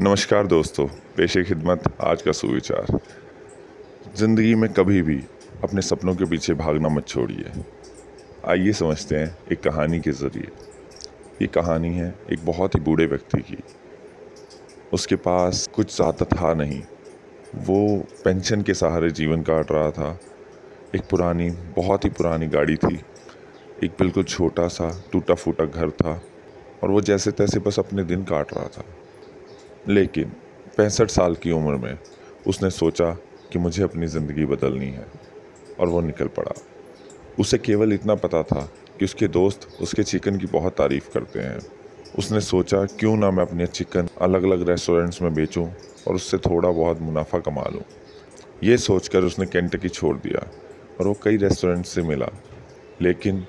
नमस्कार दोस्तों, पेशे खिदमत, आज का सुविचार। ज़िंदगी में कभी भी अपने सपनों के पीछे भागना मत छोड़िए। आइए समझते हैं एक कहानी के ज़रिए। ये कहानी है एक बहुत ही बूढ़े व्यक्ति की। उसके पास कुछ ज़्यादा था नहीं। वो पेंशन के सहारे जीवन काट रहा था। एक पुरानी, बहुत ही पुरानी गाड़ी थी। एक बिल्कुल छोटा सा टूटा फूटा घर था। और वो जैसे तैसे बस अपने दिन काट रहा था। लेकिन पैंसठ साल की उम्र में उसने सोचा कि मुझे अपनी ज़िंदगी बदलनी है, और वो निकल पड़ा। उसे केवल इतना पता था कि उसके दोस्त उसके चिकन की बहुत तारीफ़ करते हैं। उसने सोचा, क्यों ना मैं अपने चिकन अलग अलग रेस्टोरेंट्स में बेचूं और उससे थोड़ा बहुत मुनाफा कमा लूँ? ये सोचकर उसने केंटकी छोड़ दिया और वो कई रेस्टोरेंट से मिला, लेकिन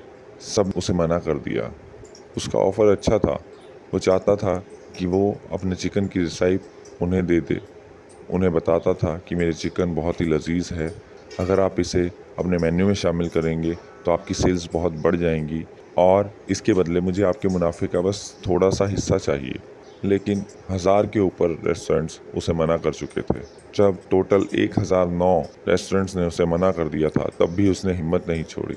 सब उसे मना कर दिया। उसका ऑफ़र अच्छा था। वो चाहता था कि वो अपने चिकन की रेसिपी उन्हें दे दे। उन्हें बताता था कि मेरे चिकन बहुत ही लजीज है। अगर आप इसे अपने मेन्यू में शामिल करेंगे तो आपकी सेल्स बहुत बढ़ जाएँगी और इसके बदले मुझे आपके मुनाफे का बस थोड़ा सा हिस्सा चाहिए। लेकिन हज़ार के ऊपर रेस्टोरेंट्स उसे मना कर चुके थे। जब टोटल एक हज़ार नौ रेस्टोरेंट्स ने उसे मना कर दिया था, तब भी उसने हिम्मत नहीं छोड़ी।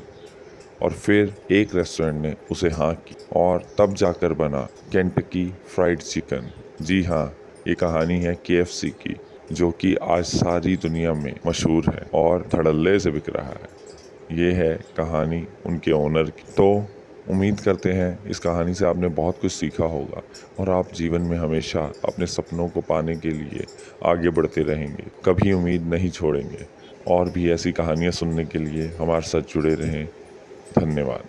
और फिर एक रेस्टोरेंट ने उसे हाँ की और तब जाकर बना केंटकी फ्राइड चिकन जी हाँ ये कहानी है के की, जो कि आज सारी दुनिया में मशहूर है और धड़ल्ले से बिक रहा है। ये है कहानी उनके ओनर की। तो उम्मीद करते हैं इस कहानी से आपने बहुत कुछ सीखा होगा और आप जीवन में हमेशा अपने सपनों को पाने के लिए आगे बढ़ते रहेंगे, कभी उम्मीद नहीं छोड़ेंगे। और भी ऐसी कहानियाँ सुनने के लिए हमारे साथ जुड़े रहें। धन्यवाद।